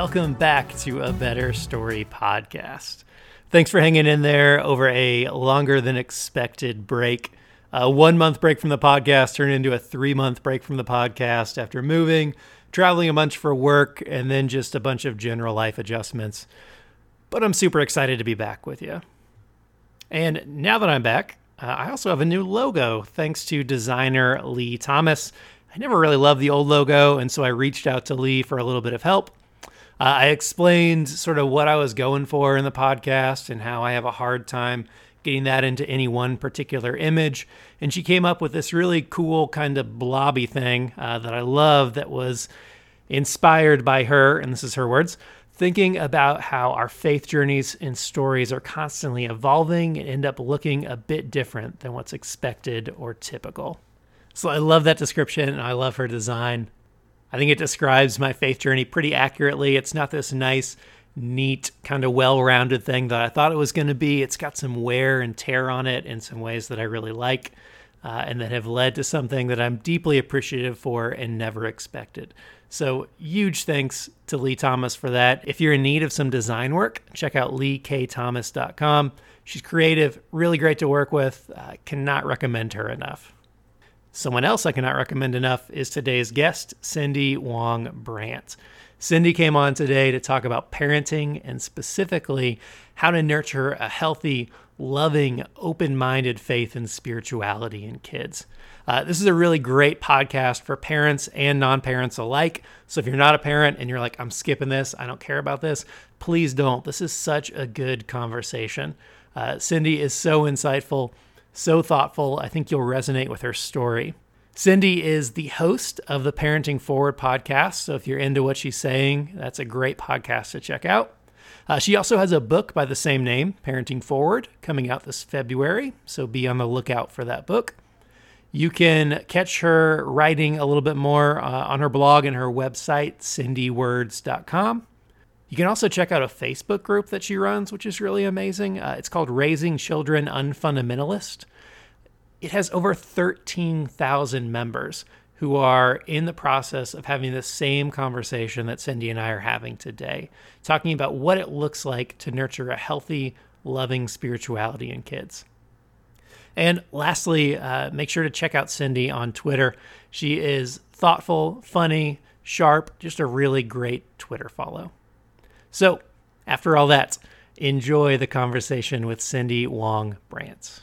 Welcome back to a Better Story podcast. Thanks for hanging in there over a longer than expected break. A one month break from the podcast turned into a three month break from the podcast after moving, traveling a bunch for work, and then just a bunch of general life adjustments. But I'm super excited to be back with you. And now that I'm back, uh, I also have a new logo thanks to designer Leigh Thomas. I never really loved the old logo, and so I reached out to Leigh for a little bit of help. Uh, I explained sort of what I was going for in the podcast and how I have a hard time getting that into any one particular image. And she came up with this really cool kind of blobby thing uh, that I love that was inspired by her, and this is her words, thinking about how our faith journeys and stories are constantly evolving and end up looking a bit different than what's expected or typical. So I love that description and I love her design. I think it describes my faith journey pretty accurately. It's not this nice, neat, kind of well rounded thing that I thought it was going to be. It's got some wear and tear on it in some ways that I really like uh, and that have led to something that I'm deeply appreciative for and never expected. So, huge thanks to Leigh Thomas for that. If you're in need of some design work, check out leighkthomas.com. She's creative, really great to work with. Uh, cannot recommend her enough. Someone else I cannot recommend enough is today's guest, Cindy Wang Brandt. Cindy came on today to talk about parenting and specifically how to nurture a healthy, loving, open minded faith and spirituality in kids. Uh, this is a really great podcast for parents and non parents alike. So if you're not a parent and you're like, I'm skipping this, I don't care about this, please don't. This is such a good conversation. Uh, Cindy is so insightful so thoughtful. I think you'll resonate with her story. Cindy is the host of the Parenting Forward podcast. So if you're into what she's saying, that's a great podcast to check out. Uh, she also has a book by the same name, Parenting Forward, coming out this February. So be on the lookout for that book. You can catch her writing a little bit more uh, on her blog and her website, cindywords.com. You can also check out a Facebook group that she runs, which is really amazing. Uh, it's called Raising Children Unfundamentalist. It has over 13,000 members who are in the process of having the same conversation that Cindy and I are having today, talking about what it looks like to nurture a healthy, loving spirituality in kids. And lastly, uh, make sure to check out Cindy on Twitter. She is thoughtful, funny, sharp, just a really great Twitter follow. So, after all that, enjoy the conversation with Cindy Wang Brandt.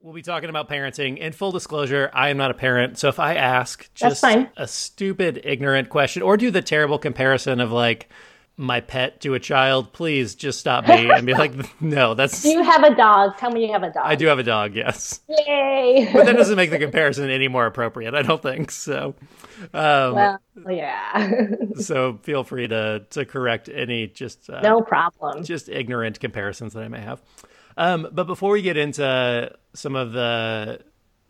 We'll be talking about parenting. In full disclosure, I am not a parent. So if I ask just a stupid, ignorant question or do the terrible comparison of like, my pet to a child, please just stop me and be like, no, that's. Do you have a dog? Tell me you have a dog. I do have a dog, yes. Yay. but that doesn't make the comparison any more appropriate, I don't think. So, um, well, yeah. so feel free to, to correct any just. Uh, no problem. Just ignorant comparisons that I may have. Um, but before we get into some of the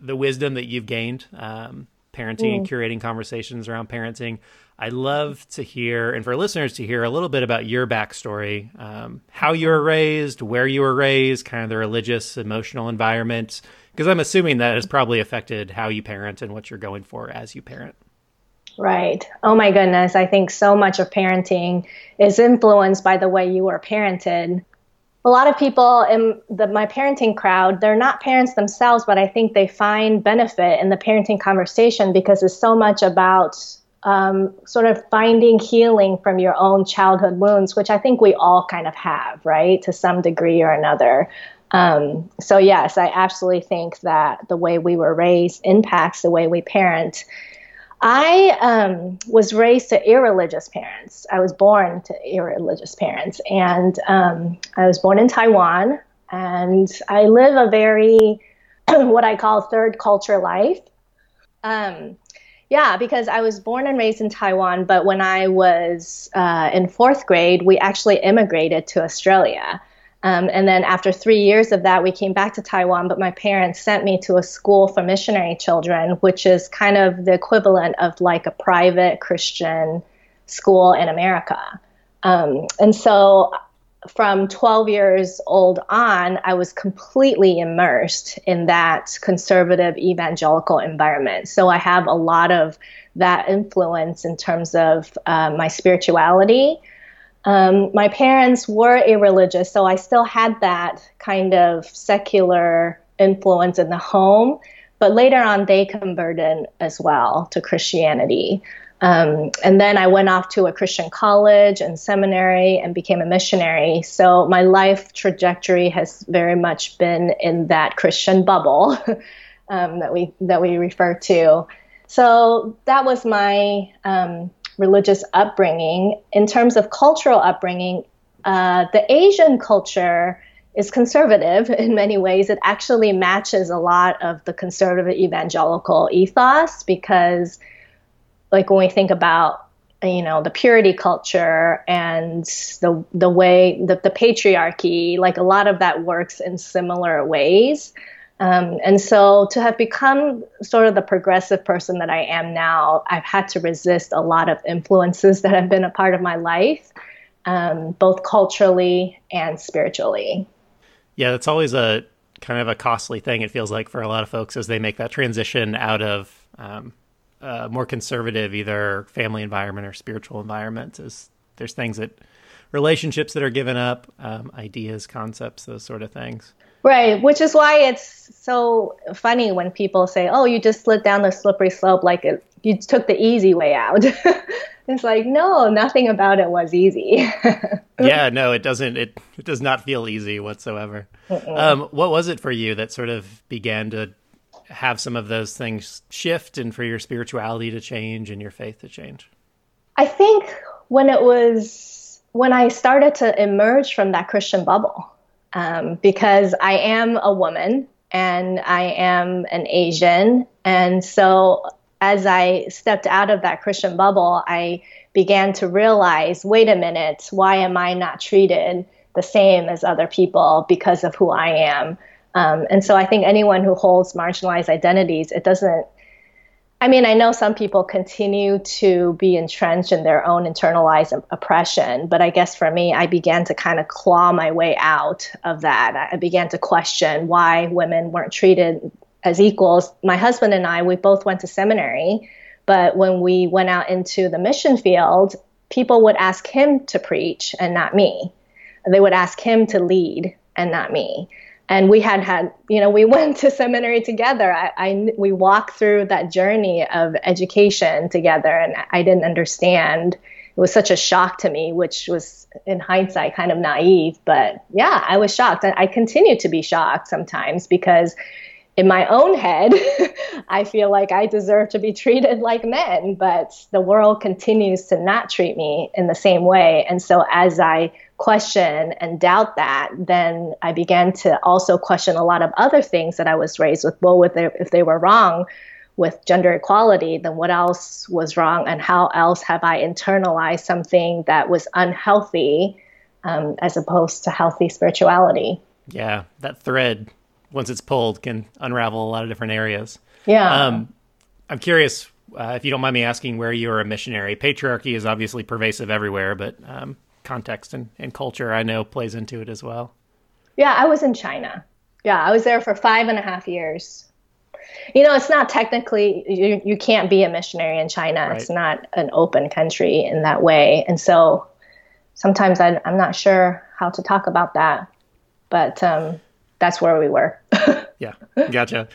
the wisdom that you've gained, um, parenting mm. and curating conversations around parenting, I'd love to hear, and for listeners to hear a little bit about your backstory, um, how you were raised, where you were raised, kind of the religious, emotional environment, because I'm assuming that has probably affected how you parent and what you're going for as you parent. Right. Oh my goodness. I think so much of parenting is influenced by the way you were parented. A lot of people in the, my parenting crowd, they're not parents themselves, but I think they find benefit in the parenting conversation because it's so much about um, sort of finding healing from your own childhood wounds, which I think we all kind of have, right, to some degree or another. Um, so, yes, I absolutely think that the way we were raised impacts the way we parent. I um, was raised to irreligious parents. I was born to irreligious parents, and um, I was born in Taiwan, and I live a very what I call third culture life. Um, yeah, because I was born and raised in Taiwan, but when I was uh, in fourth grade, we actually immigrated to Australia. Um, and then after three years of that, we came back to Taiwan, but my parents sent me to a school for missionary children, which is kind of the equivalent of like a private Christian school in America. Um, and so from 12 years old on, I was completely immersed in that conservative evangelical environment. So I have a lot of that influence in terms of uh, my spirituality. Um, my parents were irreligious, so I still had that kind of secular influence in the home. But later on, they converted as well to Christianity. Um, and then I went off to a Christian college and seminary and became a missionary. So my life trajectory has very much been in that Christian bubble um, that we that we refer to. So that was my um, religious upbringing. In terms of cultural upbringing, uh, the Asian culture is conservative in many ways. It actually matches a lot of the conservative evangelical ethos because like when we think about you know the purity culture and the the way the, the patriarchy like a lot of that works in similar ways. Um, and so to have become sort of the progressive person that i am now i've had to resist a lot of influences that have been a part of my life um, both culturally and spiritually. Yeah that's always a kind of a costly thing it feels like for a lot of folks as they make that transition out of um, uh, more conservative, either family environment or spiritual environment. Is there's things that relationships that are given up, um, ideas, concepts, those sort of things. Right, which is why it's so funny when people say, "Oh, you just slid down the slippery slope like it, you took the easy way out." it's like, no, nothing about it was easy. yeah, no, it doesn't. It it does not feel easy whatsoever. Um, what was it for you that sort of began to have some of those things shift and for your spirituality to change and your faith to change? I think when it was when I started to emerge from that Christian bubble, um, because I am a woman and I am an Asian. And so as I stepped out of that Christian bubble, I began to realize wait a minute, why am I not treated the same as other people because of who I am? Um, and so I think anyone who holds marginalized identities, it doesn't. I mean, I know some people continue to be entrenched in their own internalized oppression, but I guess for me, I began to kind of claw my way out of that. I began to question why women weren't treated as equals. My husband and I, we both went to seminary, but when we went out into the mission field, people would ask him to preach and not me. They would ask him to lead and not me and we had had you know we went to seminary together. I, I, we walked through that journey of education together and i didn't understand. It was such a shock to me which was in hindsight kind of naive. But yeah i was shocked. And i continue to be shocked sometimes because in my own head i feel like i deserve to be treated like men but the world continues to not treat me in the same way. And so as i question and doubt that, then I began to also question a lot of other things that I was raised with. Well, with if they were wrong with gender equality, then what else was wrong, and how else have I internalized something that was unhealthy um, as opposed to healthy spirituality? Yeah, that thread, once it's pulled, can unravel a lot of different areas. Yeah. Um, I'm curious uh, if you don't mind me asking where you are a missionary. Patriarchy is obviously pervasive everywhere, but um, context and, and culture I know plays into it as well. Yeah, I was in China. Yeah, I was there for five and a half years. You know, it's not technically, you, you can't be a missionary in China. Right. It's not an open country in that way. And so sometimes I, am not sure how to talk about that, but um, that's where we were. yeah, gotcha.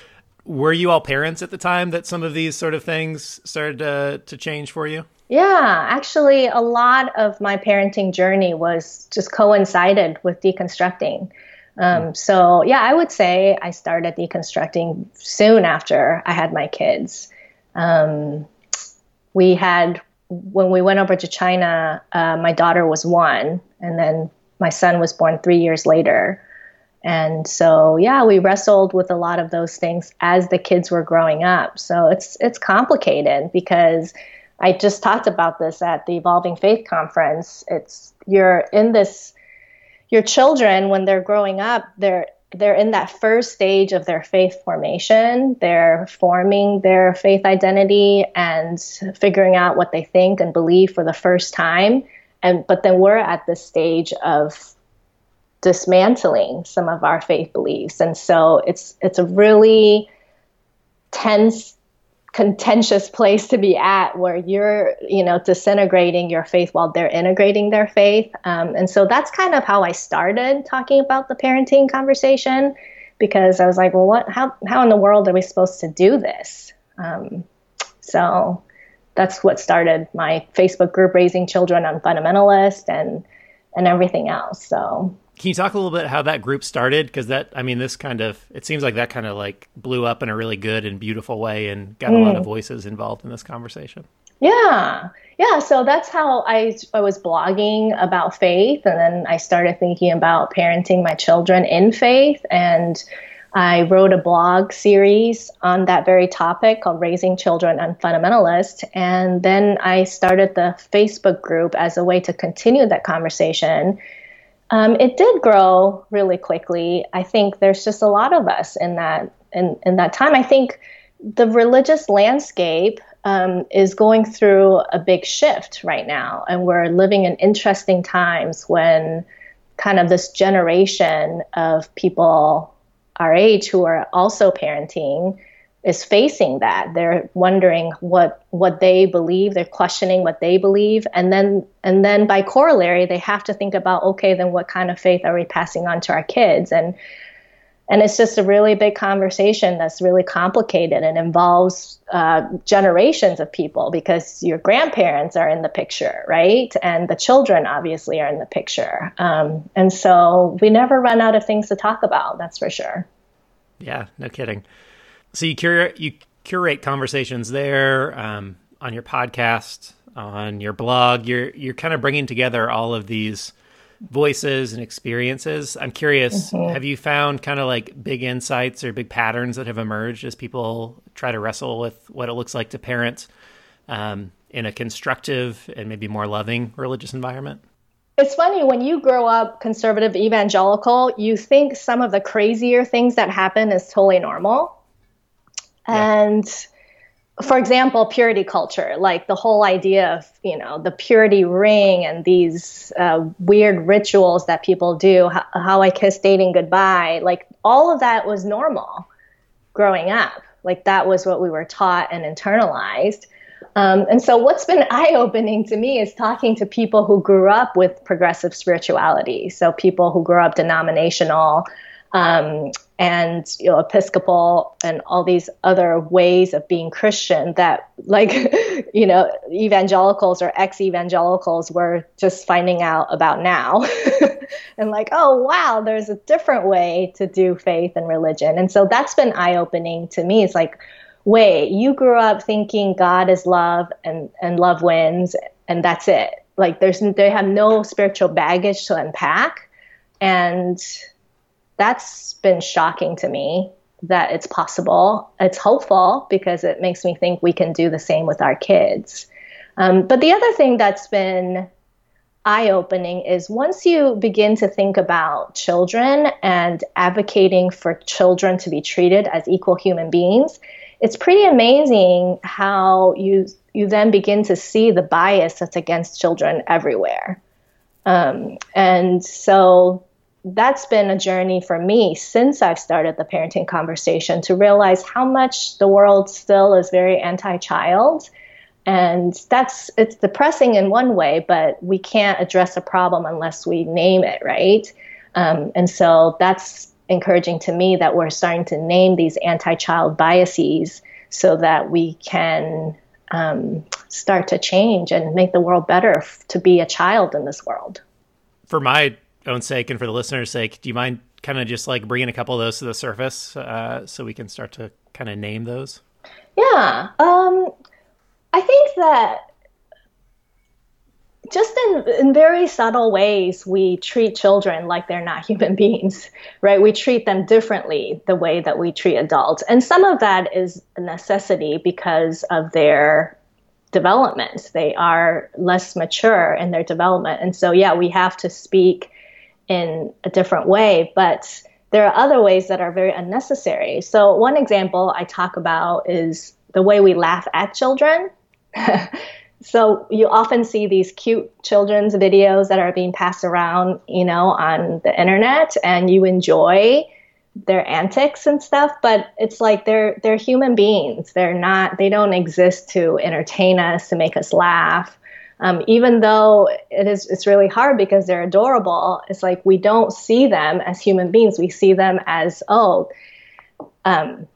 Were you all parents at the time that some of these sort of things started to, to change for you? Yeah, actually, a lot of my parenting journey was just coincided with deconstructing. Um, hmm. so, yeah, I would say I started deconstructing soon after I had my kids. Um, we had, when we went over to China, uh, my daughter was one, and then my son was born three years later. And so, yeah, we wrestled with a lot of those things as the kids were growing up. So it's it's complicated because I just talked about this at the Evolving Faith Conference. It's you're in this your children when they're growing up, they're they're in that first stage of their faith formation. They're forming their faith identity and figuring out what they think and believe for the first time. And but then we're at this stage of dismantling some of our faith beliefs. And so it's it's a really tense contentious place to be at where you're you know disintegrating your faith while they're integrating their faith. Um, and so that's kind of how i started talking about the parenting conversation because i was like well what how, how in the world are we supposed to do this? Um, so that's what started my facebook group raising children unfundamentalist and and everything else. So can you talk a little bit how that group started? Because that, I mean, this kind of, it seems like that kind of like blew up in a really good and beautiful way and got mm. a lot of mm. voices involved in this conversation. Yeah. Yeah. So that's how I, I was blogging about faith. And then I started thinking about parenting my children in faith. And I wrote a blog series on that very topic called Raising Children Unfundamentalist. And then I started the Facebook group as a way to continue that conversation um, it did grow really quickly. I think there's just a lot of us in that in, in that time. I think the religious landscape um, is going through a big shift right now, and we're living in interesting times when kind of this generation of people our age who are also parenting is facing that. They're wondering what what they believe. They're questioning what they believe, and then and then by corollary, they have to think about okay, then what kind of faith are we passing on to our kids? And and it's just a really big conversation that's really complicated and involves uh, generations of people because your grandparents are in the picture, right? And the children obviously are in the picture. Um, and so we never run out of things to talk about. That's for sure. Yeah, no kidding. So you curate you curate conversations there um, on your podcast, on your blog. You're you're kind of bringing together all of these voices and experiences. I'm curious, mm-hmm. have you found kind of like big insights or big patterns that have emerged as people try to wrestle with what it looks like to parent um, in a constructive and maybe more loving religious environment? It's funny when you grow up conservative evangelical, you think some of the crazier things that happen is totally normal. And for example, purity culture, like the whole idea of, you know, the purity ring and these uh, weird rituals that people do, how, how I kiss dating goodbye, like all of that was normal growing up. Like that was what we were taught and internalized. Um, and so, what's been eye opening to me is talking to people who grew up with progressive spirituality. So, people who grew up denominational, um, and you know episcopal and all these other ways of being christian that like you know evangelicals or ex-evangelicals were just finding out about now. And like oh wow there's a different way to do faith and religion. And so that's been eye-opening to me. It's like wait you grew up thinking god is love and and love wins and that's it. Like there's they have no spiritual baggage to unpack. And that's been shocking to me that it's possible. It's hopeful because it makes me think we can do the same with our kids. Um, but the other thing that's been eye opening is once you begin to think about children and advocating for children to be treated as equal human beings, it's pretty amazing how you you then begin to see the bias that's against children everywhere. Um, and so that's been a journey for me since I've started the parenting conversation to realize how much the world still is very anti-child. And that's it's depressing in one way, but we can't address a problem unless we name it, right? Um, and so that's encouraging to me that we're starting to name these anti-child biases so that we can um, start to change and make the world better to be a child in this world. For my own sake and for the listeners' sake, do you mind kind of just like bringing a couple of those to the surface uh, so we can start to kind of name those? Yeah. Um, I think that just in, in very subtle ways, we treat children like they're not human beings, right? We treat them differently the way that we treat adults. And some of that is a necessity because of their development. They are less mature in their development. And so, yeah, we have to speak in a different way, but there are other ways that are very unnecessary. So, one example I talk about is the way we laugh at children. so you often see these cute children's videos that are being passed around, you know, on the internet, and you enjoy their antics and stuff. But it's like they're they're human beings. They're not. They don't exist to entertain us, to make us laugh. Um, even though it is it's really hard because they're adorable. It's like we don't see them as human beings. We see them as oh, um,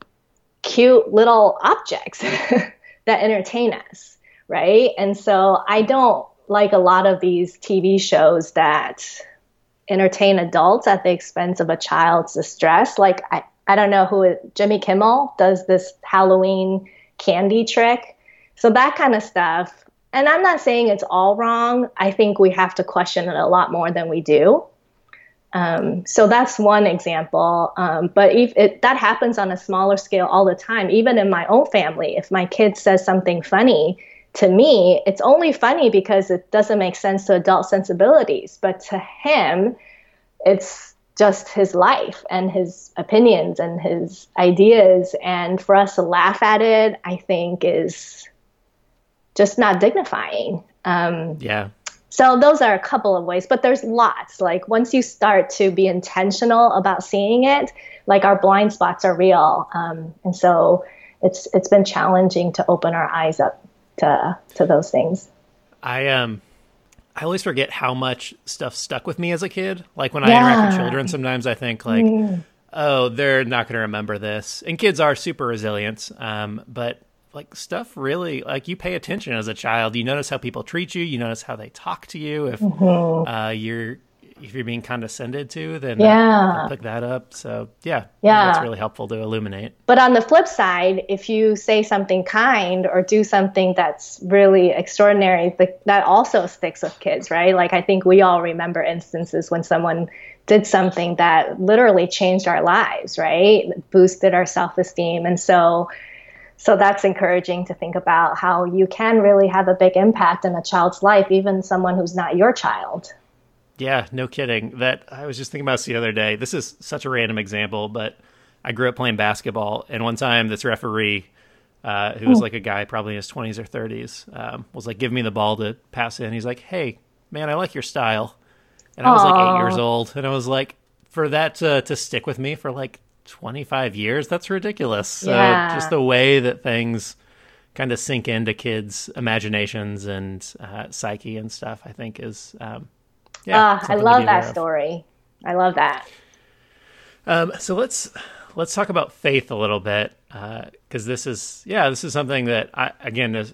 cute little objects that entertain us right? And so I don't like a lot of these TV shows that entertain adults at the expense of a child's distress. Like I, I don't know who it, Jimmy Kimmel does this Halloween candy trick. So that kind of stuff. And I'm not saying it's all wrong. I think we have to question it a lot more than we do. Um, so that's one example. Um, but if it, that happens on a smaller scale all the time, even in my own family, if my kid says something funny, to me, it's only funny because it doesn't make sense to adult sensibilities. But to him, it's just his life and his opinions and his ideas. And for us to laugh at it, I think is just not dignifying. Um, yeah. So those are a couple of ways, but there's lots. Like once you start to be intentional about seeing it, like our blind spots are real, um, and so it's it's been challenging to open our eyes up to to those things. I um I always forget how much stuff stuck with me as a kid. Like when I interact with children, sometimes I think like, mm. oh, they're not going to remember this. And kids are super resilient, um, but like stuff really like you pay attention as a child. You notice how people treat you. You notice how they talk to you. If mm-hmm. uh, you're if you're being condescended to, then yeah, pick that up. So yeah, yeah, that's really helpful to illuminate. But on the flip side, if you say something kind or do something that's really extraordinary, that also sticks with kids, right? Like I think we all remember instances when someone did something that literally changed our lives, right? Boosted our self-esteem, and so. So that's encouraging to think about how you can really have a big impact in a child's life, even someone who's not your child. Yeah, no kidding. That I was just thinking about this the other day. This is such a random example, but I grew up playing basketball, and one time this referee, uh, who was hmm. like a guy probably in his twenties or thirties, um, was like, "Give me the ball to pass in." He's like, "Hey, man, I like your style," and I was Aww. like eight years old, and I was like, for that to, to stick with me for like twenty five years, that's ridiculous. So yeah. just the way that things kind of sink into kids' imaginations and uh, psyche and stuff, I think is um, yeah, uh, I love that story. I love that. Um, so let's let's talk about faith a little bit because uh, this is yeah this is something that I again as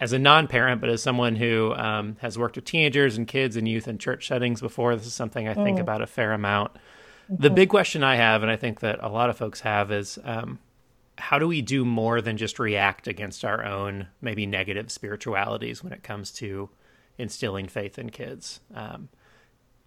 as a non-parent but as someone who um, has worked with teenagers and kids and youth in church settings before this is something I think mm. about a fair amount. The big question I have and I think that a lot of folks have is um, how do we do more than just react against our own maybe negative spiritualities when it comes to instilling faith in kids? Um,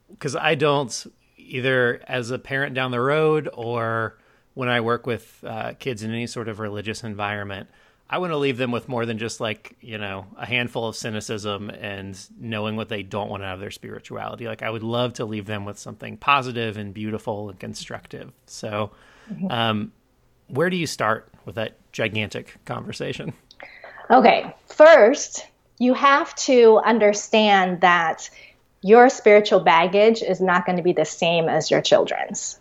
because I don't either as a parent down the road or when I work with uh, kids in any sort of religious environment. I want to leave them with more than just like, you know, a handful of cynicism and knowing what they don't want out of their spirituality. Like, I would love to leave them with something positive and beautiful and constructive. So, mm-hmm. um, where do you start with that gigantic conversation? Okay. First, you have to understand that your spiritual baggage is not going to be the same as your children's.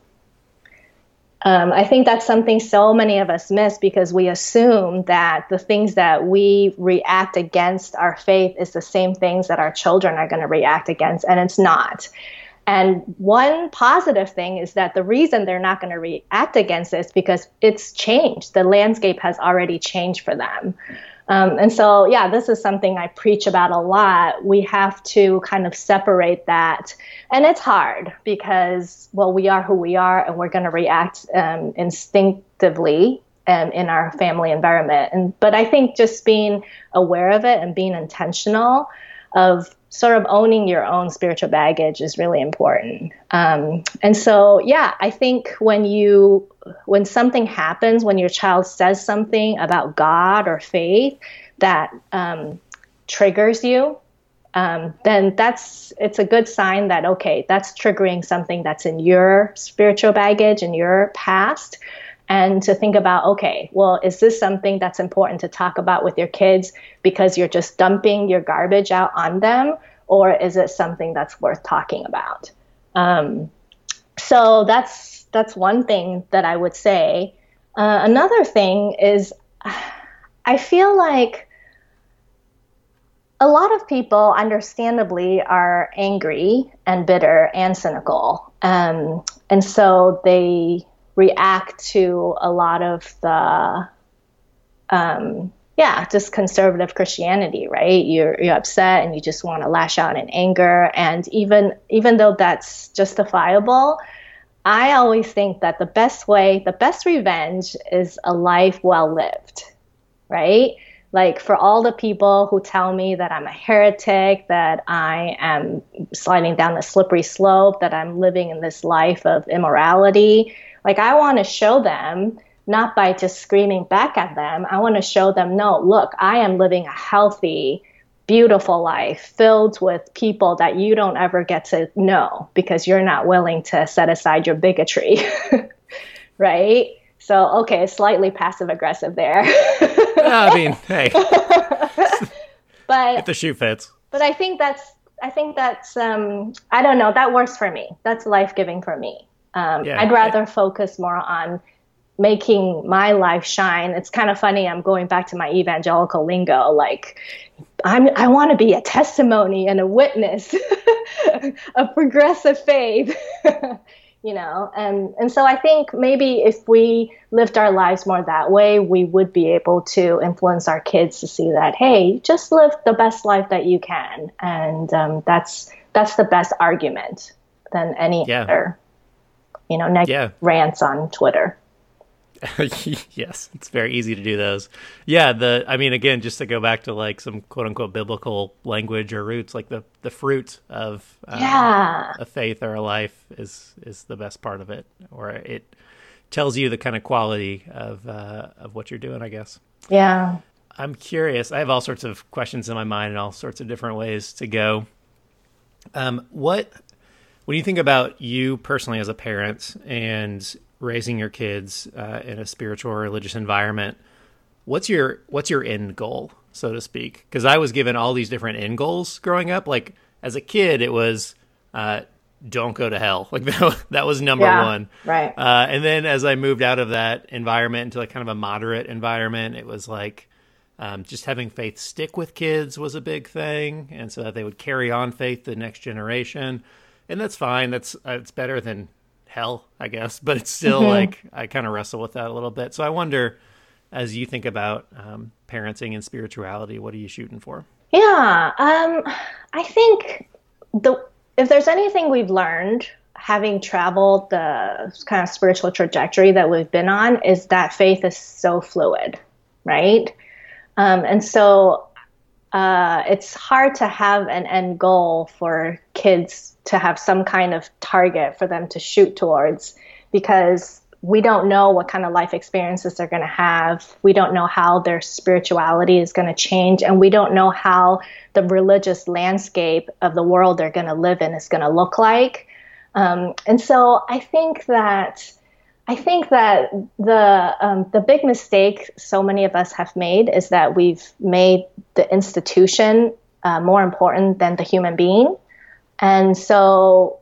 Um, I think that's something so many of us miss because we assume that the things that we react against our faith is the same things that our children are going to react against, and it's not. And one positive thing is that the reason they're not going to react against this because it's changed. The landscape has already changed for them. Um, and so, yeah, this is something I preach about a lot. We have to kind of separate that. And it's hard because, well, we are who we are and we're going to react um, instinctively um, in our family environment. And, but I think just being aware of it and being intentional of sort of owning your own spiritual baggage is really important. Um, and so, yeah, I think when you when something happens, when your child says something about God or faith that um, triggers you, um, then that's it's a good sign that okay, that's triggering something that's in your spiritual baggage in your past. and to think about okay well is this something that's important to talk about with your kids because you're just dumping your garbage out on them or is it something that's worth talking about um, so that's that's one thing that i would say. Uh, another thing is i feel like a lot of people understandably are angry and bitter and cynical. Um, and so they react to a lot of the um, yeah just conservative christianity right? You're, you're upset and you just want to lash out in anger. And even even though that's justifiable i always think that the best way the best revenge is a life well lived right like for all the people who tell me that I'm a heretic, that I am sliding down the slippery slope, that I'm living in this life of immorality, like I want to show them not by just screaming back at them. I want to show them, no, look, I am living a healthy, beautiful life filled with people that you don't ever get to know because you're not willing to set aside your bigotry. right? So, okay, slightly passive aggressive there. I mean, hey. but if the shoe fits. But I think that's I think that's um I don't know, that works for me. That's life-giving for me. Um, yeah, I'd rather focus more on making my life shine. It's kind of funny. I'm going back to my evangelical lingo. Like, I'm, I want to be a testimony and a witness of progressive faith. you know, and and so I think maybe if we lived our lives more that way, we would be able to influence our kids to see that hey, just live the best life that you can, and um, that's that's the best argument than any yeah. other you know, negative yeah. rants on Twitter. yes, it's very easy to do those. Yeah, the I mean again just to go back to like some quote unquote biblical language or roots like the the fruit of um, yeah. a faith or a life is is the best part of it or it tells you the kind of quality of uh, of what you're doing, I guess. Yeah. I'm curious. I have all sorts of questions in my mind and all sorts of different ways to go. Um, what when you think about you personally as a parent and raising your kids uh, in a spiritual or religious environment, what's your what's your end goal, so to speak? Because I was given all these different end goals growing up. Like as a kid, it was uh, don't go to hell. Like that, was number yeah, one. Right. Uh, and then as I moved out of that environment into like kind of a moderate environment, it was like um, just having faith stick with kids was a big thing, and so that they would carry on faith the next generation and that's fine. That's uh, it's better than hell, I guess. But it's still mm-hmm. like I kind of wrestle with that a little bit. So I wonder, as you think about um, parenting and spirituality, what are you shooting for? Yeah, um, I think the if there's anything we've learned having traveled the kind of spiritual trajectory that we've been on is that faith is so fluid, right? Um, and so uh, it's hard to have an end goal for kids to have some kind of target for them to shoot towards because we don't know what kind of life experiences they're going to have. We don't know how their spirituality is going to change, and we don't know how the religious landscape of the world they're going to live in is going to look like. Um, and so I think that I think that the um, the big mistake so many of us have made is that we've made the institution uh, more important than the human being. And so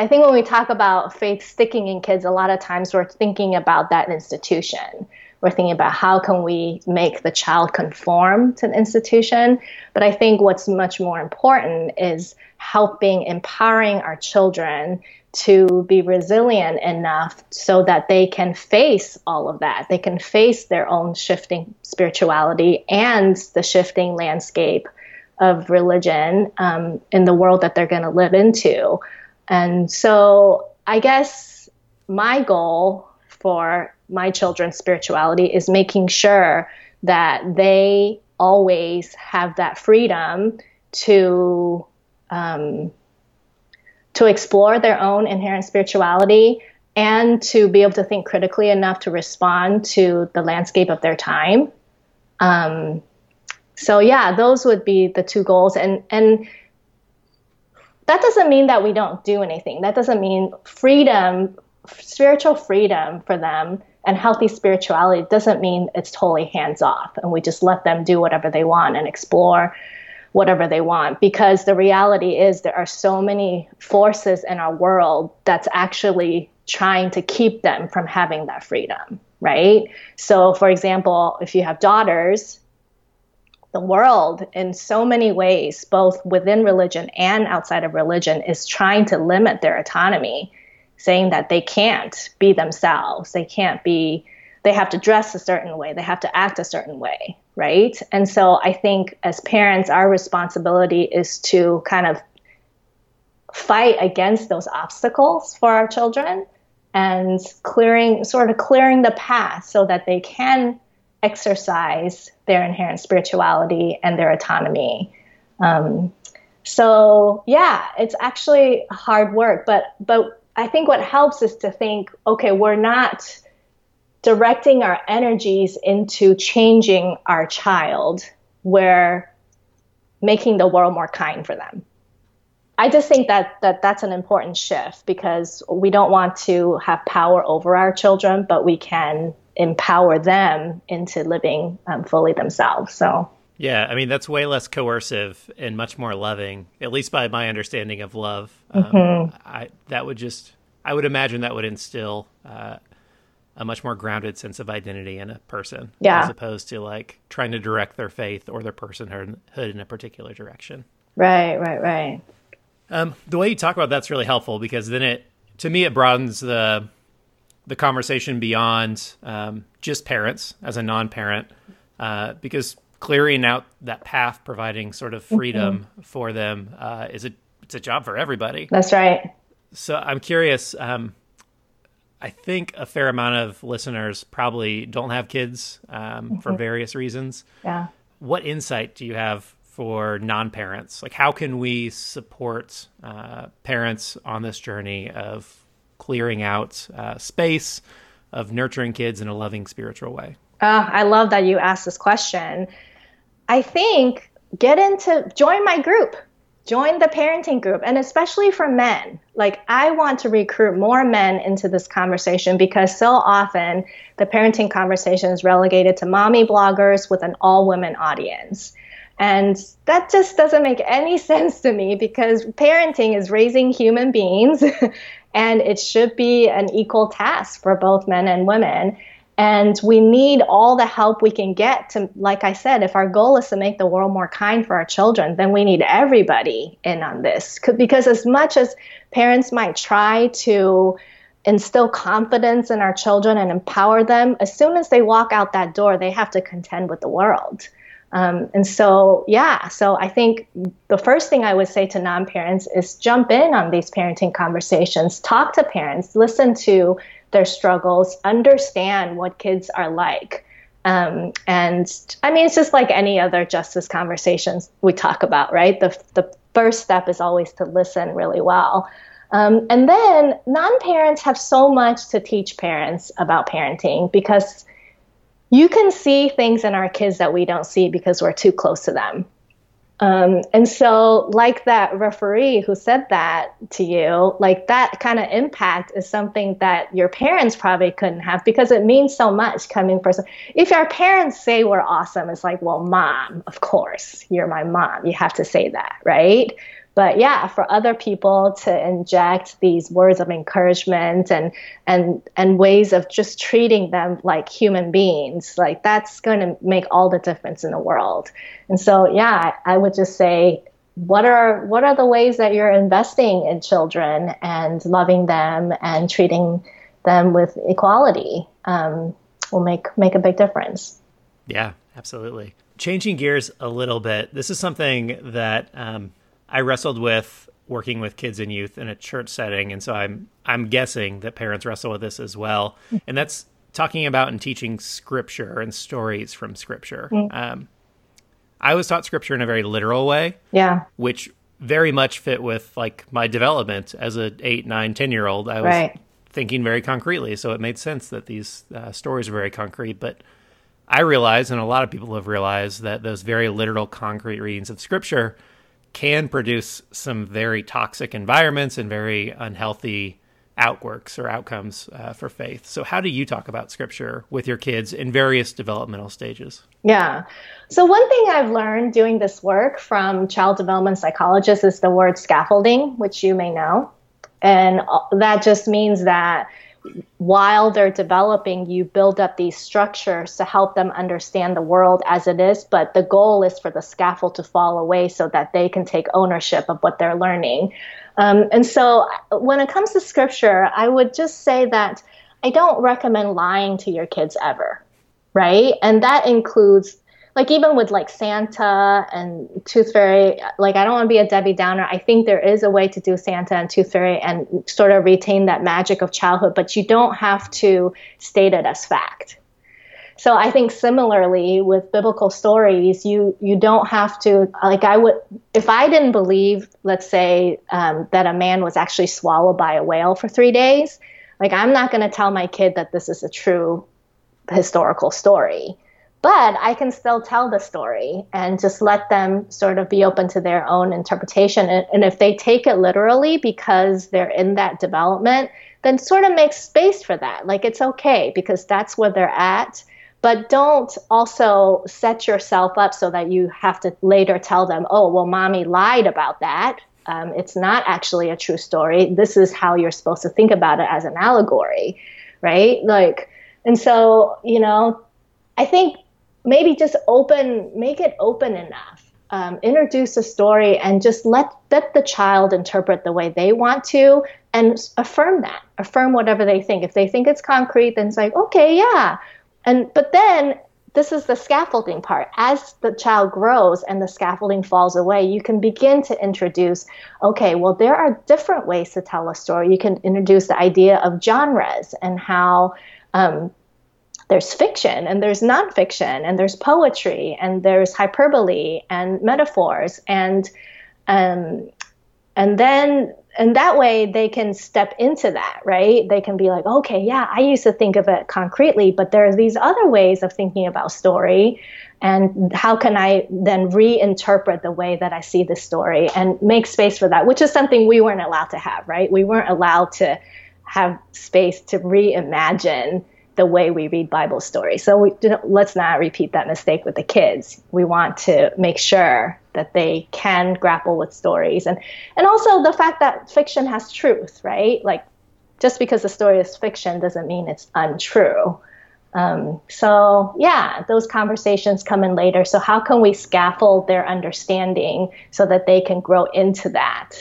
I think when we talk about faith sticking in kids, a lot of times we're thinking about that institution. We're thinking about how can we make the child conform to the institution. But I think what's much more important is helping empowering our children to be resilient enough so that they can face all of that. They can face their own shifting spirituality and the shifting landscape of religion um, in the world that they're going to live into. And so I guess my goal for my children's spirituality is making sure that they always have that freedom to um, to explore their own inherent spirituality and to be able to think critically enough to respond to the landscape of their time. Um, so yeah, those would be the two goals, and and that doesn't mean that we don't do anything. That doesn't mean freedom, spiritual freedom for them And healthy spirituality doesn't mean it's totally hands off and we just let them do whatever they want and explore whatever they want because the reality is there are so many forces in our world that's actually trying to keep them from having that freedom, right? So, for example, if you have daughters, the world in so many ways, both within religion and outside of religion, is trying to limit their autonomy, saying that they can't be themselves. They can't be, they have to dress a certain way, they have to act a certain way, right? And so I think as parents, our responsibility is to kind of fight against those obstacles for our children and clearing, sort of clearing the path so that they can exercise their inherent spirituality and their autonomy. Um, so yeah, it's actually hard work, but but I think what helps is to think, okay, we're not directing our energies into changing our child. We're making the world more kind for them. I just think that, that that's an important shift because we don't want to have power over our children, but we can empower them into living um, fully themselves. So, yeah, I mean, that's way less coercive and much more loving, at least by my understanding of love. Um, mm-hmm. I, that would just, I would imagine that would instill uh, a much more grounded sense of identity in a person, yeah. as opposed to like trying to direct their faith or their personhood in a particular direction. Right, right, right. Um, the way you talk about that's really helpful because then it, to me, it broadens the the conversation beyond um, just parents as a non-parent, uh, because clearing out that path, providing sort of freedom mm-hmm. for them, uh, is a it's a job for everybody. That's right. So I'm curious. Um, I think a fair amount of listeners probably don't have kids um, mm-hmm. for various reasons. Yeah. What insight do you have for non-parents? Like, how can we support uh, parents on this journey of clearing out uh, space, of nurturing kids in a loving spiritual way? Uh, I love that you asked this question. I think get into join my group join the parenting group and especially for men like i want to recruit more men into this conversation because so often the parenting conversation is relegated to mommy bloggers with an all women audience and that just doesn't make any sense to me because parenting is raising human beings and it should be an equal task for both men and women. And we need all the help we can get to, like I said, if our goal is to make the world more kind for our children, then we need everybody in on this. Because as much as parents might try to instill confidence in our children and empower them, as soon as they walk out that door, they have to contend with the world. Um, and so, yeah, so I think the first thing I would say to non parents is jump in on these parenting conversations, talk to parents, listen to their struggles, understand what kids are like. Um, and I mean, it's just like any other justice conversations we talk about, right? The, the first step is always to listen really well. Um, and then non parents have so much to teach parents about parenting because you can see things in our kids that we don't see because we're too close to them. Um, and so, like that referee who said that to you, like that kind of impact is something that your parents probably couldn't have because it means so much coming from. If our parents say we're awesome, it's like, well, mom, of course, you're my mom. You have to say that, right? But yeah, for other people to inject these words of encouragement and and and ways of just treating them like human beings, like that's going to make all the difference in the world. And so, yeah, I would just say what are what are the ways that you're investing in children and loving them and treating them with equality um, will make make a big difference. Yeah, absolutely. Changing gears a little bit, this is something that um, I wrestled with working with kids and youth in a church setting, and so I'm I'm guessing that parents wrestle with this as well, and that's talking about and teaching scripture and stories from scripture. Mm. Um, I was taught scripture in a very literal way, yeah, which very much fit with like my development as a eight, nine, ten year old. I was right. thinking very concretely, so it made sense that these uh, stories are very concrete, but. I realize, and a lot of people have realized, that those very literal, concrete readings of Scripture can produce some very toxic environments and very unhealthy outworks or outcomes uh, for faith. So, how do you talk about scripture with your kids in various developmental stages? Yeah. So, one thing I've learned doing this work from child development psychologists is the word scaffolding, which you may know. And uh, that just means that while they're developing, you build up these structures to help them understand the world as it is. But the goal is for the scaffold to fall away so that they can take ownership of what they're learning. Um, and so when it comes to scripture, I would just say that I don't recommend lying to your kids ever, right? And that includes like even with like Santa and Tooth Fairy, like I don't want to be a Debbie Downer. I think there is a way to do Santa and Tooth Fairy and sort of retain that magic of childhood, but you don't have to state it as fact. So I think similarly with biblical stories, you you don't have to like I would if I didn't believe, let's say, um, that a man was actually swallowed by a whale for three days, like I'm not going to tell my kid that this is a true historical story but I can still tell the story and just let them sort of be open to their own interpretation. And, and, if they take it literally because they're in that development, then sort of make space for that. Like it's okay because that's where they're at. But don't also set yourself up so that you have to later tell them, oh, well, mommy lied about that. Um, it's not actually a true story. This is how you're supposed to think about it as an allegory, right? Like, and so, you know, I think maybe just open, make it open enough. Um, introduce a story and just let let the child interpret the way they want to and affirm that affirm whatever they think. If they think it's concrete then it's like okay yeah. And but then this is the scaffolding part. As the child grows and the scaffolding falls away you can begin to introduce okay well there are different ways to tell a story. You can introduce the idea of genres and how um, there's fiction and there's nonfiction and there's poetry and there's hyperbole and metaphors and um, and then and that way they can step into that right? They can be like okay yeah i used to think of it concretely but there are these other ways of thinking about story and how can i then reinterpret the way that i see the story and make space for that which is something we weren't allowed to have right? We weren't allowed to have space to reimagine the way we read Bible stories. So we, let's not repeat that mistake with the kids. We want to make sure that they can grapple with stories and and also the fact that fiction has truth, right? Like just because the story is fiction doesn't mean it's untrue. Um, so yeah, those conversations come in later. So how can we scaffold their understanding so that they can grow into that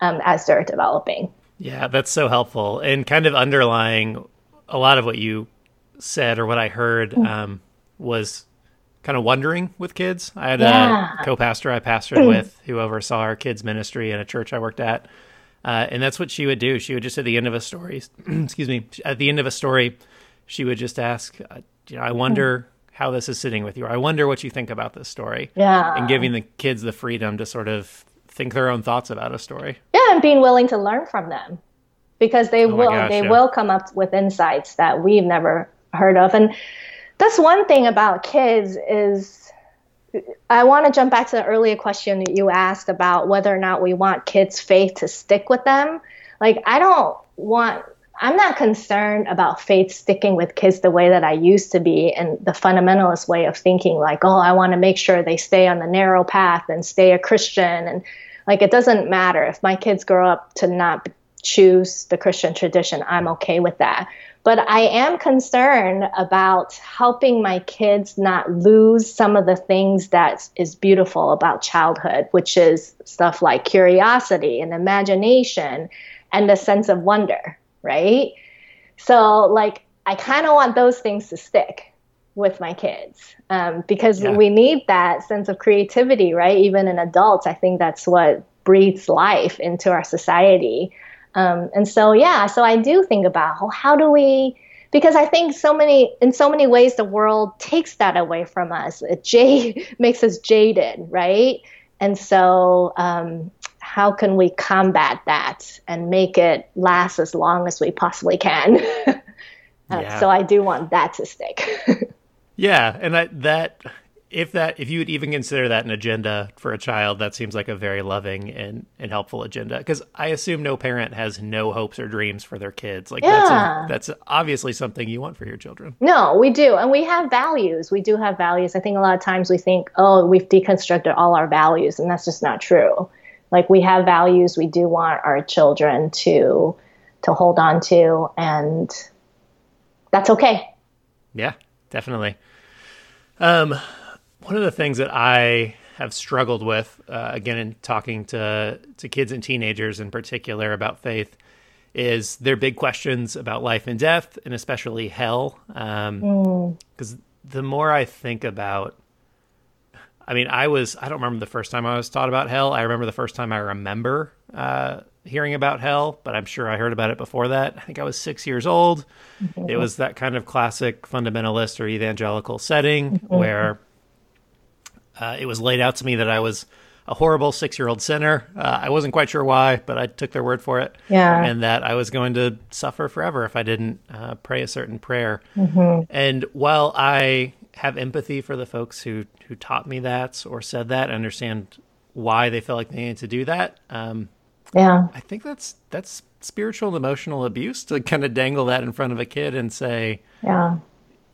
um, as they're developing? Yeah, that's so helpful and kind of underlying a lot of what you said or what I heard mm. um, was kind of wondering with kids. I had yeah. a co-pastor I pastored mm. with who oversaw our kids ministry in a church I worked at. Uh, and that's what she would do. She would just at the end of a story, excuse me, at the end of a story, she would just ask, uh, you know, I wonder mm. how this is sitting with you. I wonder what you think about this story. Yeah. And giving the kids the freedom to sort of think their own thoughts about a story. Yeah, and being willing to learn from them. Because they oh will gosh, they yeah. will come up with insights that we've never heard of. And that's one thing about kids is I want to jump back to the earlier question that you asked about whether or not we want kids' faith to stick with them. Like I don't want I'm not concerned about faith sticking with kids the way that I used to be and the fundamentalist way of thinking like, oh, I want to make sure they stay on the narrow path and stay a Christian and like it doesn't matter if my kids grow up to not choose the Christian tradition, I'm okay with that. But I am concerned about helping my kids not lose some of the things that is beautiful about childhood, which is stuff like curiosity and imagination and a sense of wonder, right? So, like, I kind of want those things to stick with my kids um, because yeah. we need that sense of creativity, right? Even in adults, I think that's what breathes life into our society. Um, and so, yeah, so I do think about well, how do we, because I think so many, in so many ways, the world takes that away from us. It j- makes us jaded, right? And so, um, how can we combat that and make it last as long as we possibly can? uh, yeah. So I do want that to stick. yeah, and I, that if that if you would even consider that an agenda for a child, that seems like a very loving and, and helpful agenda. Because I assume no parent has no hopes or dreams for their kids. Like Yeah. that's a, that's obviously something you want for your children. No, we do. And we have values. We do have values. I think a lot of times we think, oh, we've deconstructed all our values, and that's just not true. Like we have values we do want our children to to hold on to and that's okay. Yeah, definitely. Um, one of the things that I have struggled with, uh, again, in talking to to kids and teenagers in particular about faith, is their big questions about life and death, and especially hell. Because the more I think about, I mean, I was I don't remember the first time I was taught about hell. I remember the first time I remember uh, hearing about hell, but I'm sure I heard about it before that. I think I was six years old. It was that kind of classic fundamentalist or evangelical setting where uh, it was laid out to me that I was a horrible six year old sinner. Uh, I wasn't quite sure why, but I took their word for it. Yeah. And that I was going to suffer forever if I didn't uh, pray a certain prayer. And while I have empathy for the folks who, who taught me that or said that, I understand why they felt like they needed to do that. Um, Yeah. I think that's that's spiritual and emotional abuse to kind of dangle that in front of a kid and say, Yeah.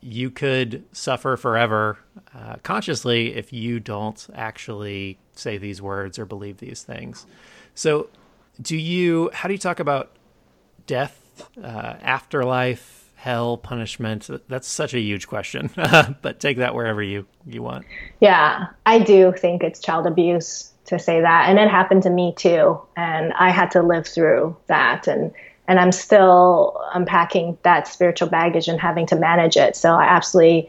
You could suffer forever uh, consciously if you don't actually say these words or believe these things. So, do you? How do you talk about death, uh, afterlife, hell, punishment? That's such a huge question, but take that wherever you you want. Yeah, I do think it's child abuse to say that, and it happened to me too, and I had to live through that, and and I'm still unpacking that spiritual baggage and having to manage it. So I absolutely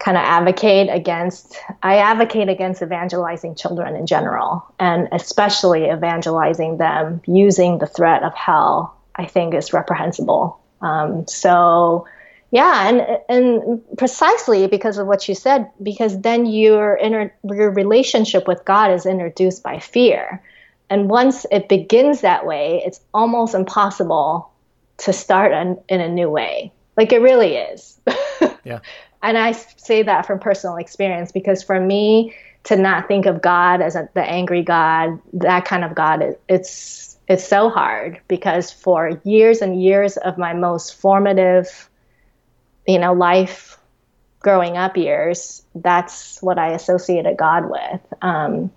kind of advocate against I advocate against evangelizing children in general, and especially evangelizing them using the threat of hell. I think is reprehensible. Um, so yeah, and and precisely because of what you said, because then your inner your relationship with God is introduced by fear, and once it begins that way, it's almost impossible to start an, in a new way. Like it really is. Yeah. and I say that from personal experience because for me to not think of God as a, the angry God, that kind of God, it, it's it's so hard because for years and years of my most formative you know, life growing up years, that's what I associated God with. Um,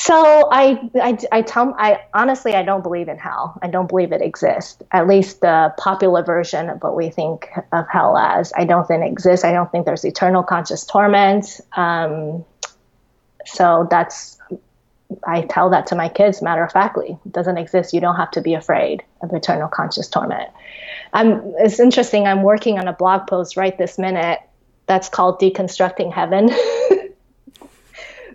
so I, I, I tell, I honestly, I don't believe in hell. I don't believe it exists. At least the popular version of what we think of hell as, I don't think it exists. I don't think there's eternal conscious torment. Um, so that's, I tell that to my kids matter of factly. It doesn't exist. You don't have to be afraid of eternal conscious torment. I'm, it's interesting. I'm working on a blog post right this minute that's called Deconstructing Heaven.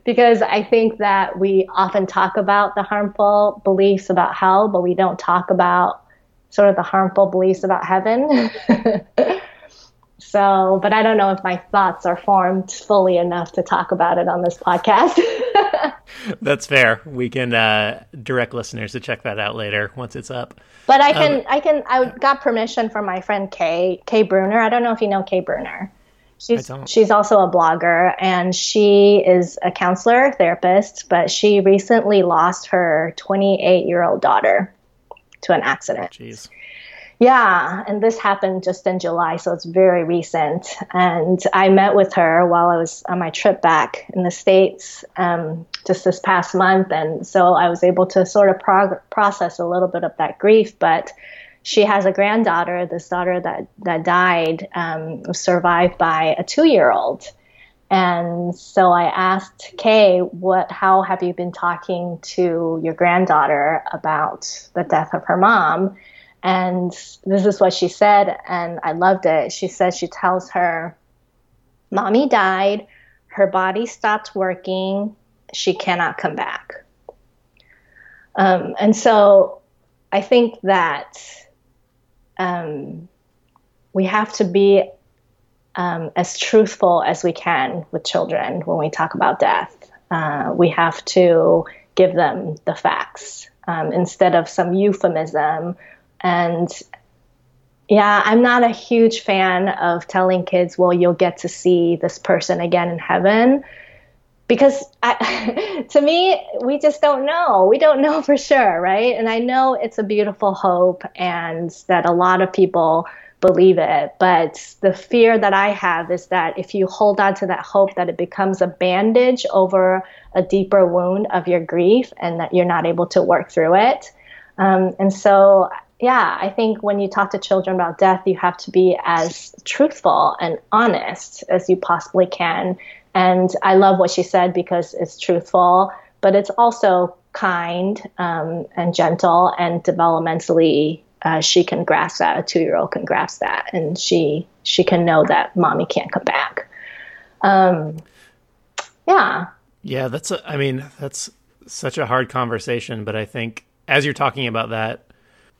because I think that we often talk about the harmful beliefs about hell, but we don't talk about sort of the harmful beliefs about heaven. so, but I don't know if my thoughts are formed fully enough to talk about it on this podcast. That's fair. We can uh, direct listeners to check that out later once it's up. But I can, um, I can, I got permission from my friend Kay, Kay Bruner. I don't know if you know Kay Bruner. She's she's also a blogger and she is a counselor, therapist, but she recently lost her 28 year old daughter to an accident. Jeez. Yeah, and this happened just in July, so it's very recent. And I met with her while I was on my trip back in the States um, just this past month. And so I was able to sort of prog- process a little bit of that grief. But she has a granddaughter, this daughter that, that died, um, survived by a two year old. And so I asked Kay, what, how have you been talking to your granddaughter about the death of her mom? And this is what she said, and I loved it. She said she tells her, Mommy died, her body stopped working, she cannot come back. Um, and so I think that um, we have to be um, as truthful as we can with children when we talk about death. Uh, we have to give them the facts um, instead of some euphemism and Yeah, I'm not a huge fan of telling kids, well, you'll get to see this person again in heaven. Because I, to me, we just don't know. We don't know for sure, right? And I know it's a beautiful hope and that a lot of people believe it. But the fear that I have is that if you hold on to that hope, that it becomes a bandage over a deeper wound of your grief and that you're not able to work through it. Um, and so yeah, I think when you talk to children about death, you have to be as truthful and honest as you possibly can. And I love what she said because it's truthful, but it's also kind um, and gentle and developmentally. Uh, she can grasp that. A two-year-old can grasp that, and she she can know that mommy can't come back. Um, yeah. Yeah, that's. A, I mean, that's such a hard conversation, but I think as you're talking about that,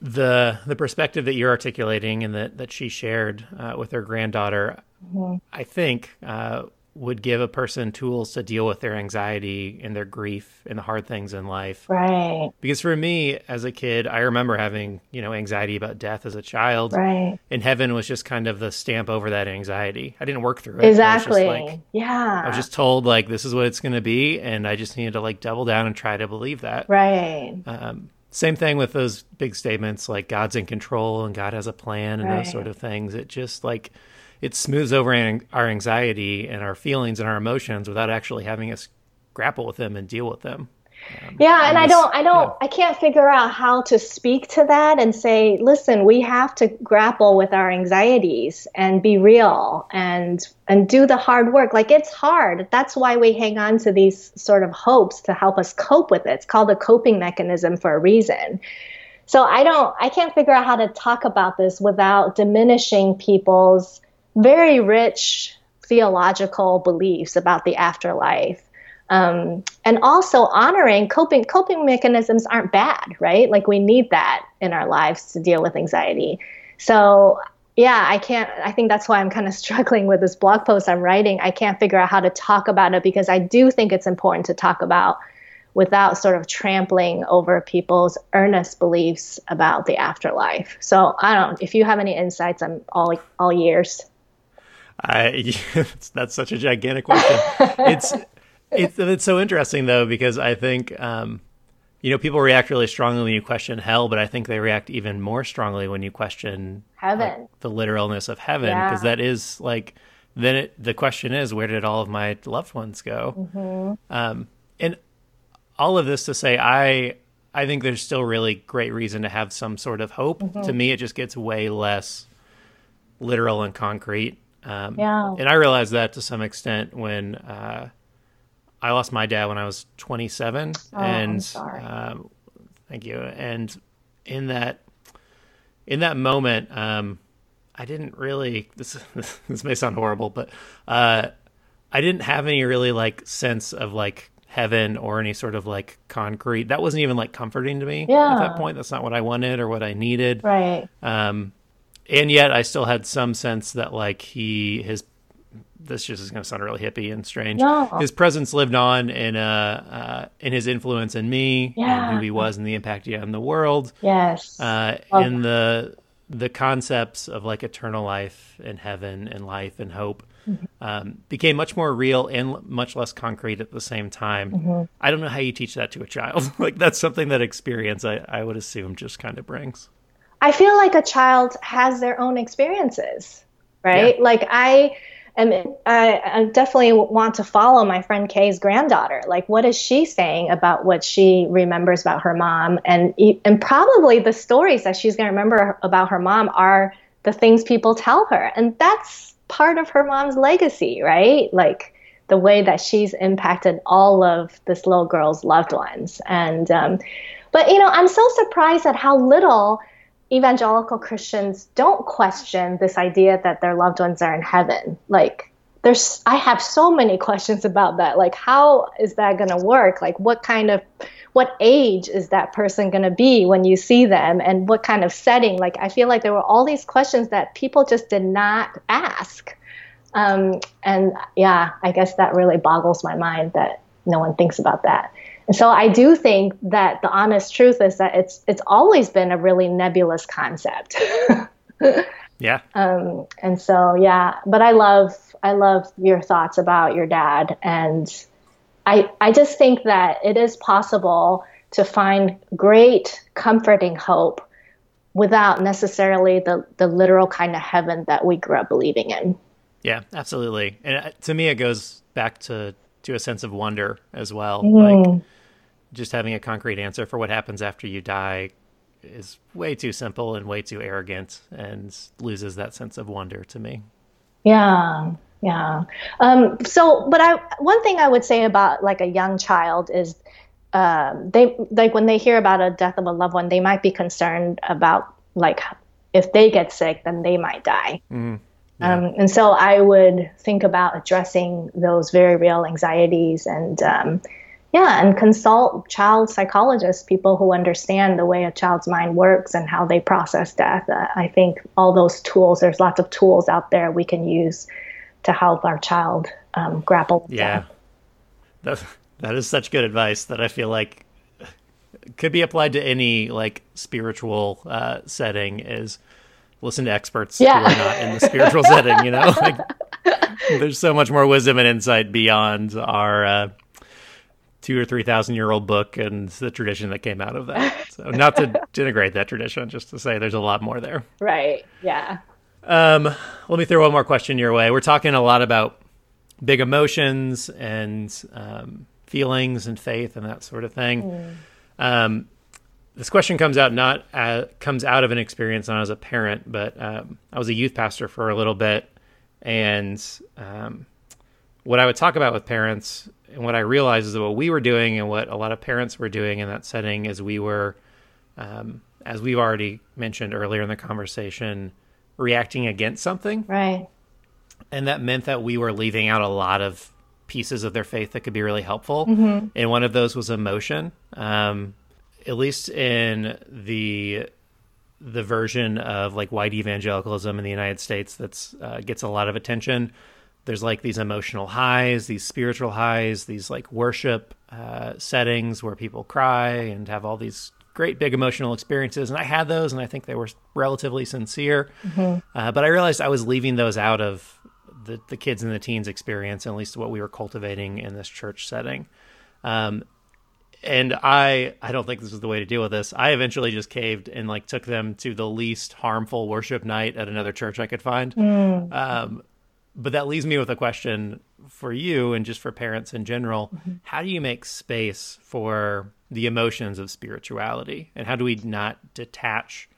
the the perspective that you're articulating and that that she shared uh, with her granddaughter, mm-hmm. I think uh, would give a person tools to deal with their anxiety and their grief and the hard things in life. Right. Because for me as a kid, I remember having, you know, anxiety about death as a child. Right. And heaven was just kind of the stamp over that anxiety. I didn't work through it. Exactly. Like, yeah. I was just told like this is what it's going to be and I just needed to like double down and try to believe that. Right. Um, same thing with those big statements like God's in control and God has a plan and right. those sort of things. It just like it smooths over our anxiety and our feelings and our emotions without actually having us grapple with them and deal with them. Um, yeah, and, I don't, I don't, yeah. I can't figure out how to speak to that and say, listen, we have to grapple with our anxieties and be real and and do the hard work. Like it's hard. That's why we hang on to these sort of hopes to help us cope with it. It's called a coping mechanism for a reason. So I don't, I can't figure out how to talk about this without diminishing people's very rich theological beliefs about the afterlife. Um, and also honoring coping coping mechanisms aren't bad right? Like we need that in our lives to deal with anxiety. So yeah i can't i think that's why i'm kind of struggling with this blog post i'm writing. I can't figure out how to talk about it because i do think it's important to talk about without sort of trampling over people's earnest beliefs about the afterlife. So i don't if you have any insights i'm all all ears I that's such a gigantic question. it's it's it's so interesting though because I think um, you know people react really strongly when you question hell, but I think they react even more strongly when you question heaven, like, the literalness of heaven, because yeah. that is like then it, the question is where did all of my loved ones go? Mm-hmm. Um, and all of this to say, I I think there's still really great reason to have some sort of hope. Mm-hmm. To me, it just gets way less literal and concrete. Um, yeah. And I realized that to some extent when uh, I lost my dad when I was 27. Oh, and um, thank you. And in that in that moment, um, I didn't really. This this may sound horrible, but uh, I didn't have any really like sense of like heaven or any sort of like concrete. That wasn't even like comforting to me yeah. at that point. That's not what I wanted or what I needed. Right. Um, and yet I still had some sense that like he his this just is going to sound really hippie and strange. No. His presence lived on in uh, uh in his influence in me yeah. and who he was and the impact he had on the world. Yes. Uh, in the the concepts of like eternal life and heaven and life and hope mm-hmm. um, became much more real and much less concrete at the same time. Mm-hmm. I don't know how you teach that to a child. like that's something that experience I, I would assume just kind of brings. I feel like a child has their own experiences, right? Yeah. Like I am, I, I, definitely want to follow my friend Kay's granddaughter. Like, what is she saying about what she remembers about her mom? And and probably the stories that she's going to remember about her mom are the things people tell her, and that's part of her mom's legacy, right? Like the way that she's impacted all of this little girl's loved ones, and um, but you know, I'm so surprised at how little evangelical Christians don't question this idea that their loved ones are in heaven. Like, there's, I have so many questions about that. Like, how is that going to work? Like, what kind of, what age is that person going to be when you see them? And what kind of setting? Like, I feel like there were all these questions that people just did not ask. Um, and yeah, I guess that really boggles my mind that no one thinks about that. And so I do think that the honest truth is that it's it's always been a really nebulous concept. yeah. Um, and so, yeah, but I love, I love your thoughts about your dad. And I, I just think that it is possible to find great comforting hope without necessarily the, the literal kind of heaven that we grew up believing in. Yeah, absolutely. And uh, to me, it goes back to, to a sense of wonder as well. Mm. Like just having a concrete answer for what happens after you die is way too simple and way too arrogant and loses that sense of wonder to me. Yeah. Yeah. Um, so, but I, one thing I would say about like a young child is, um, they like when they hear about a death of a loved one, they might be concerned about like if they get sick, then they might die. Mm, yeah. um, and so I would think about addressing those very real anxieties and um, yeah, and consult child psychologists, people who understand the way a child's mind works and how they process death. Uh, I think all those tools, there's lots of tools out there we can use to help our child um, grapple with yeah. death. That, that is such good advice that I feel like could be applied to any like spiritual uh, setting is listen to experts yeah. who are not in the spiritual setting, you know? Like, there's so much more wisdom and insight beyond our uh, two or three thousand year old book and the tradition that came out of that. So not to denigrate that tradition, just to say there's a lot more there. Right. Yeah. Um, let me throw one more question your way. We're talking a lot about big emotions and um, feelings and faith and that sort of thing. Mm. Um, this question comes out not uh, comes out of an experience not as a parent, but um, I was a youth pastor for a little bit, and um, what I would talk about with parents and what I realized is that what we were doing and what a lot of parents were doing in that setting is we were, um, as we've already mentioned earlier in the conversation, reacting against something. Right. And that meant that we were leaving out a lot of pieces of their faith that could be really helpful. Mm-hmm. And one of those was emotion. Um, at least in the the version of like white evangelicalism in the United States that's uh, gets a lot of attention there's like these emotional highs, these spiritual highs, these like worship uh, settings where people cry and have all these great big emotional experiences. And I had those, and I think they were relatively sincere. Mm-hmm. Uh, but I realized I was leaving those out of the, the kids and the teens experience, at least what we were cultivating in this church setting. Um, and I, I don't think this is the way to deal with this. I eventually just caved and like took them to the least harmful worship night at another church I could find. Mm. Um, but that leaves me with a question for you and just for parents in general. Mm-hmm. How do you make space for the emotions of spirituality? And how do we not detach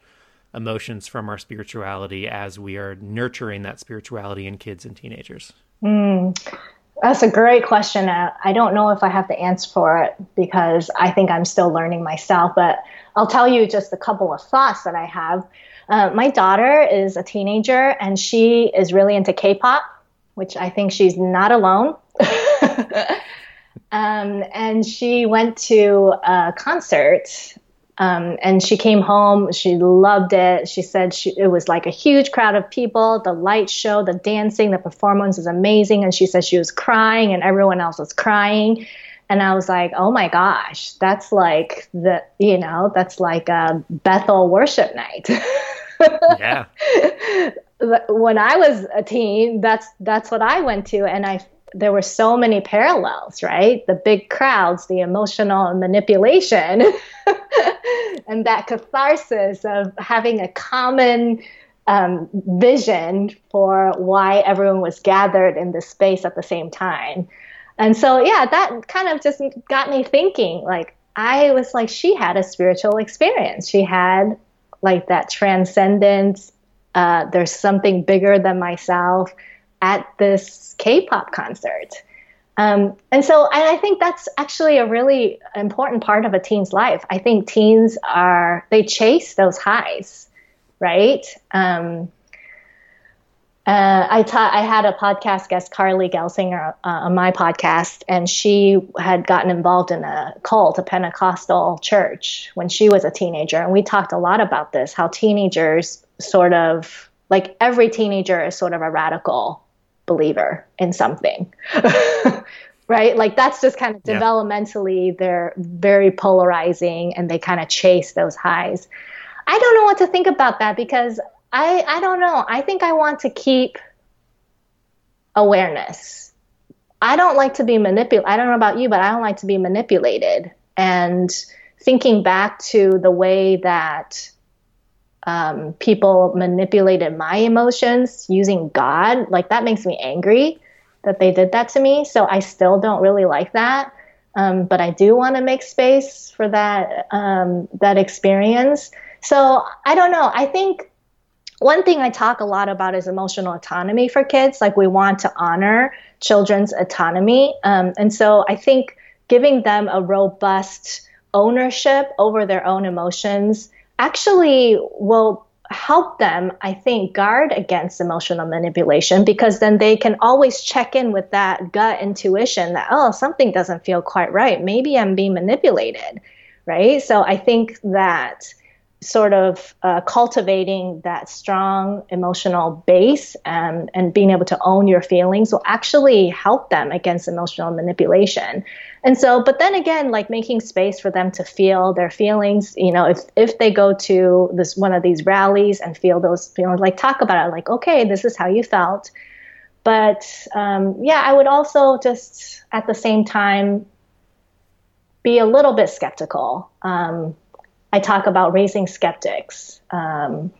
emotions from our spirituality as we are nurturing that spirituality in kids and teenagers? Mm, that's a great question. I don't know if I have the answer for it because I think I'm still learning myself, but I'll tell you just a couple of thoughts that I have. Uh, my daughter is a teenager and she is really into K-pop, which I think she's not alone. um, and she went to a concert um, and she came home. She loved it. She said she, it was like a huge crowd of people. The light show, the dancing, the performance was amazing. And she said she was crying and everyone else was crying. And I was like, oh my gosh, that's like the, you know, that's like a Bethel worship night. yeah. When I was a teen, that's that's what I went to, and I there were so many parallels, right? The big crowds, the emotional manipulation, and that catharsis of having a common um, vision for why everyone was gathered in this space at the same time. And so, yeah, that kind of just got me thinking. Like, I was like, she had a spiritual experience. She had like that transcendence. Uh, there's something bigger than myself at this K-pop concert. Um, and so and I think that's actually a really important part of a teen's life. I think teens are, they chase those highs, right? Um, uh, I taught. I had a podcast guest, Carly Gelsinger, uh, on my podcast, and she had gotten involved in a cult, a Pentecostal church, when she was a teenager. And we talked a lot about this how teenagers sort of, like every teenager is sort of a radical believer in something. right? Like that's just kind of yeah. developmentally, they're very polarizing and they kind of chase those highs. I don't know what to think about that because I I don't know. I think I want to keep awareness. I don't like to be manipulated. I don't know about you, but I don't like to be manipulated. And thinking back to the way that um, people manipulated my emotions using God, like that makes me angry that they did that to me. So I still don't really like that. Um, but I do want to make space for that um, that experience. So I don't know. I think one thing I talk a lot about is emotional autonomy for kids. Like we want to honor children's autonomy, um, and so I think giving them a robust ownership over their own emotions actually will help them, I think, guard against emotional manipulation because then they can always check in with that gut intuition that, oh, something doesn't feel quite right. Maybe I'm being manipulated, right? So I think that sort of uh, cultivating that strong emotional base and, and being able to own your feelings will actually help them against emotional manipulation. And so, but then again, like making space for them to feel their feelings, you know, if, if they go to this one of these rallies and feel those feelings, like talk about it, like, okay, this is how you felt. But um, yeah, I would also just at the same time be a little bit skeptical. Um, I talk about raising skeptics. Um,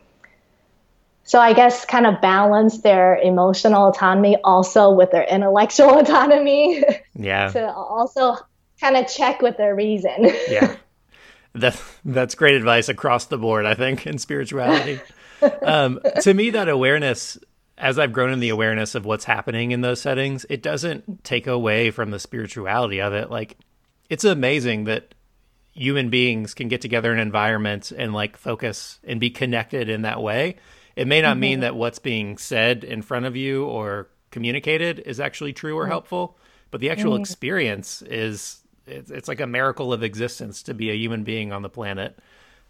so I guess kind of balance their emotional autonomy also with their intellectual autonomy. Yeah. to also kind of check with their reason. yeah. That, that's great advice across the board, I think, in spirituality. um, to me, that awareness, as I've grown in the awareness of what's happening in those settings, it doesn't take away from the spirituality of it. Like, it's amazing that human beings can get together in an environment and like focus and be connected in that way. It may not mm-hmm. mean that what's being said in front of you or communicated is actually true or mm-hmm. helpful, but the actual mm-hmm. experience is it's, it's, like a miracle of existence to be a human being on the planet.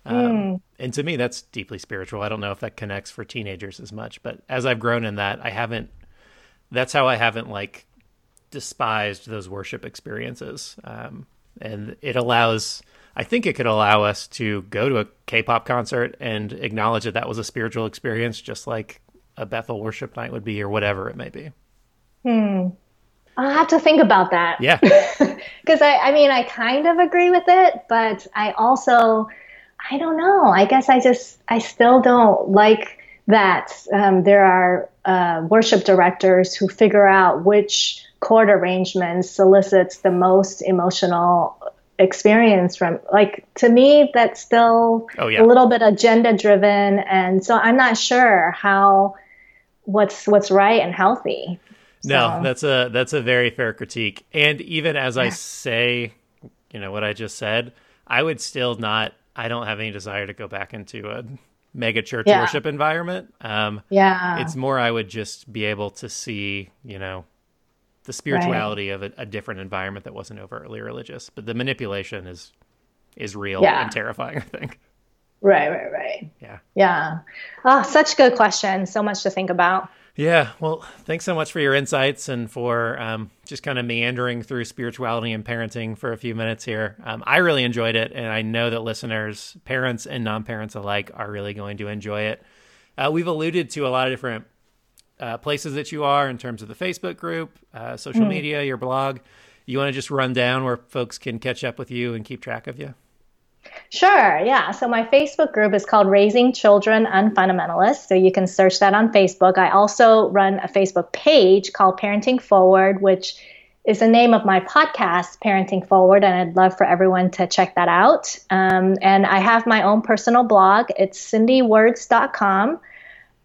Um, mm. And to me, that's deeply spiritual. I don't know if that connects for teenagers as much, but as I've grown in that, I haven't. That's how I haven't like despised those worship experiences, um, and it allows I think it could allow us to go to a K-pop concert and acknowledge that that was a spiritual experience, just like a Bethel worship night would be, or whatever it may be. Hmm. I'll have to think about that. Yeah. Because I, I mean, I kind of agree with it, but I also, I don't know. I guess I just, I still don't like that um, there are uh, worship directors who figure out which chord arrangements solicits the most emotional experience from like to me that's still oh, yeah. a little bit agenda driven and so i'm not sure how what's what's right and healthy no so. that's a that's a very fair critique and even as i say you know what i just said i would still not i don't have any desire to go back into a mega church yeah. worship environment um yeah it's more i would just be able to see you know the spirituality right. of a, a, different environment that wasn't overtly religious. But the manipulation is is real yeah. and terrifying. I think. Right, right, right. Yeah. Yeah. Oh, such a good question. So much to think about. Yeah. Well, thanks so much for your insights and for um, just kind of meandering through spirituality and parenting for a few minutes here. Um, I really enjoyed it. And I know that listeners, parents and non parents alike, are really going to enjoy it. Uh, we've alluded to a lot of different uh, places that you are in terms of the Facebook group, uh, social mm. media, your blog. You want to just run down where folks can catch up with you and keep track of you? Sure, yeah. So my Facebook group is called Raising Children Unfundamentalist. So you can search that on Facebook. I also run a Facebook page called Parenting Forward, which is the name of my podcast, Parenting Forward, and I'd love for everyone to check that out. Um, and I have my own personal blog. It's cindywords.com.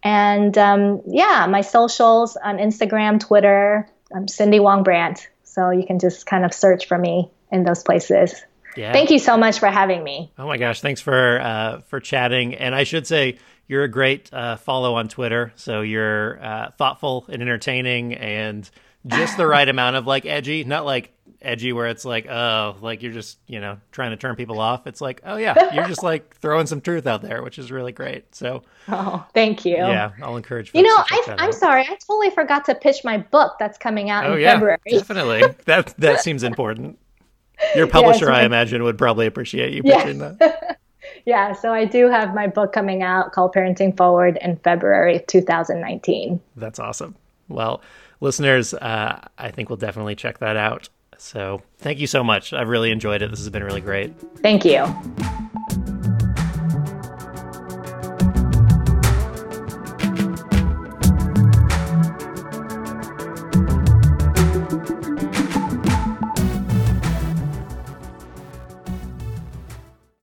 And um, yeah, my socials on Instagram, Twitter, I'm Cindy Wang Brandt. So you can just kind of search for me in those places. Yeah. Thank you so much for having me. Oh my gosh, thanks for uh, for chatting. And I should say you're a great uh, follow on Twitter. So you're uh, thoughtful and entertaining, and just the right amount of like edgy, not like edgy where it's like, oh, like you're just, you know, trying to turn people off. It's like, oh yeah, you're just like throwing some truth out there, which is really great. So, oh, thank you. Yeah, I'll encourage. you know, I, am sorry, I totally forgot to pitch my book that's coming out oh, in yeah, February. Definitely, that that seems important. Your publisher, yes, I imagine, would probably appreciate you pitching yes. that. yeah, so I do have my book coming out called Parenting Forward in February 2019. That's awesome. Well, listeners, uh, I think we'll definitely check that out. So thank you so much. I've really enjoyed it. This has been really great. Thank you.